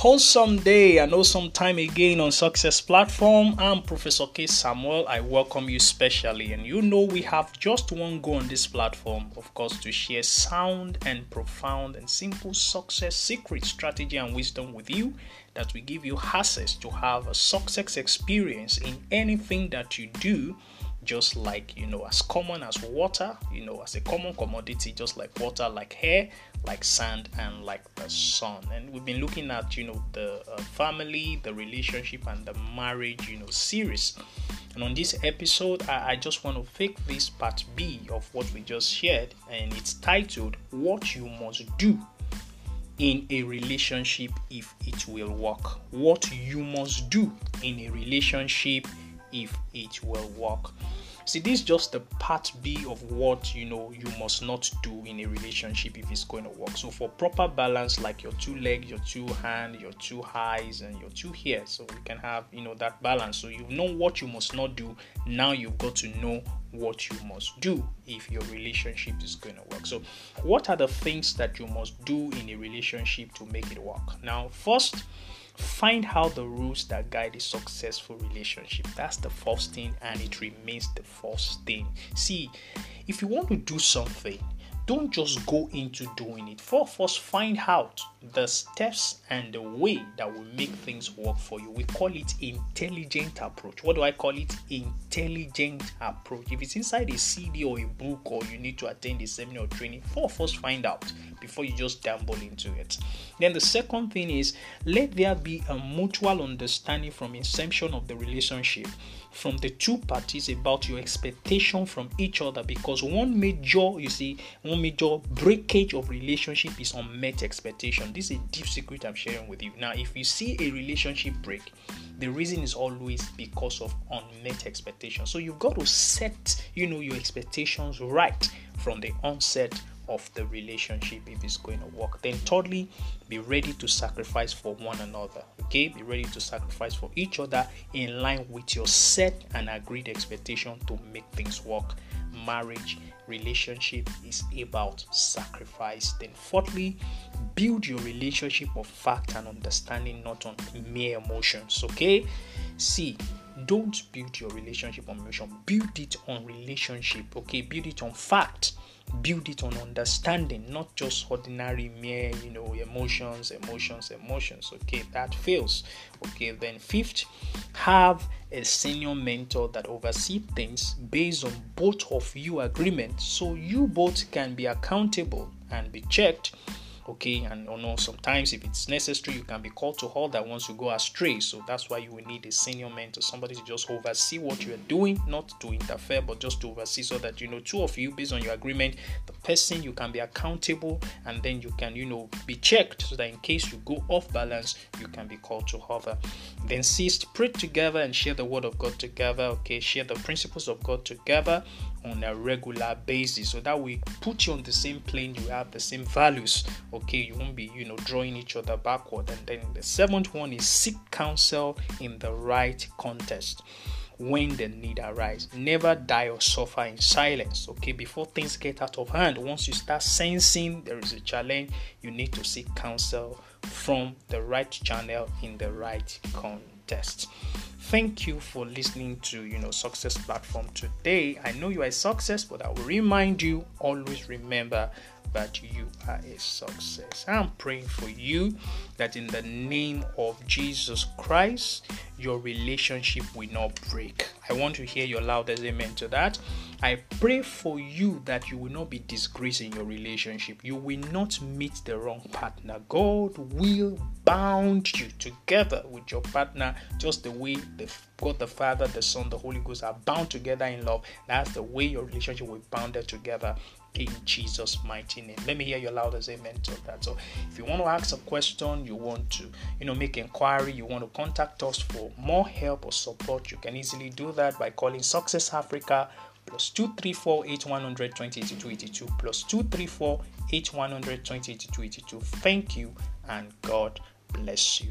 Wholesome day and awesome time again on Success Platform. I'm Professor K. Samuel. I welcome you specially. And you know, we have just one goal on this platform, of course, to share sound and profound and simple success secret strategy and wisdom with you that will give you access to have a success experience in anything that you do just like you know as common as water you know as a common commodity just like water like hair like sand and like the sun. And we've been looking at you know the uh, family the relationship and the marriage you know series. And on this episode I, I just want to take this part b of what we just shared and it's titled what you must do in a relationship if it will work. What you must do in a relationship if it will work See, this is just the part B of what you know you must not do in a relationship if it's going to work. So for proper balance, like your two legs, your two hand, your two eyes, and your two ears, so you can have you know that balance. So you know what you must not do. Now you've got to know what you must do if your relationship is going to work. So, what are the things that you must do in a relationship to make it work? Now, first Find out the rules that guide a successful relationship. That's the first thing, and it remains the first thing. See, if you want to do something, don't just go into doing it. For First, find out the steps and the way that will make things work for you. We call it intelligent approach. What do I call it? Intelligent approach. If it's inside a CD or a book or you need to attend a seminar or training, first find out before you just dabble into it. Then the second thing is let there be a mutual understanding from inception of the relationship from the two parties about your expectation from each other because one major you see one major breakage of relationship is unmet expectation. This is a deep secret i'm sharing with you. Now if you see a relationship break the reason is always because of unmet expectation. So you've got to set you know your expectations right from the onset of the relationship if it's going to work. Then, thirdly, be ready to sacrifice for one another. Okay, be ready to sacrifice for each other in line with your set and agreed expectation to make things work. Marriage relationship is about sacrifice. Then, fourthly, build your relationship of fact and understanding, not on mere emotions. Okay, see don't build your relationship on emotion build it on relationship okay build it on fact build it on understanding, not just ordinary mere, you know, emotions, emotions, emotions. Okay, that fails. Okay, then fifth, have a senior mentor that oversees things based on both of you agreement, so you both can be accountable and be checked okay and you know sometimes if it's necessary you can be called to hold that once you go astray. So that's why you will need a senior mentor somebody to just oversee what you are doing not to interfere but just to oversee so that you know two of you based on your agreement the person you can be accountable and then you can you know be checked so that in case you go off balance you can be called to hover. Then cease pray together and share the word of god together okay? Share the principles of god together on a regular basis so that we put you on the same plane you have the same values. Okay you won't be you know drawing each other backward. And then the seventh one is seek counsel in the right context when the need arise never die or suffer in silence okay? Before things get out of hand once you start sensing there is a challenge you need to seek counsel from the right channel in the right context thank you for listening to you know success platform today i know you are a success but i will remind you always remember that you are a success. I'm praying for you that in the name of Jesus Christ, your relationship will not break. I want to hear your loudest amen to that. I pray for you that you will not be disgraced in your relationship. You will not meet the wrong partner. God will bound you together with your partner just the way the God the Father, the Son, the Holy Ghost are bound together in love. That's the way your relationship will be bounded together in Jesus' mighty name. Let me hear your loudest amen to that. So if you want to ask a question, you want to, you know, make inquiry, you want to contact us for more help or support, you can easily do that by calling Success Africa plus 234 8100 2082 plus 234 8100 2082 Thank you and God bless you.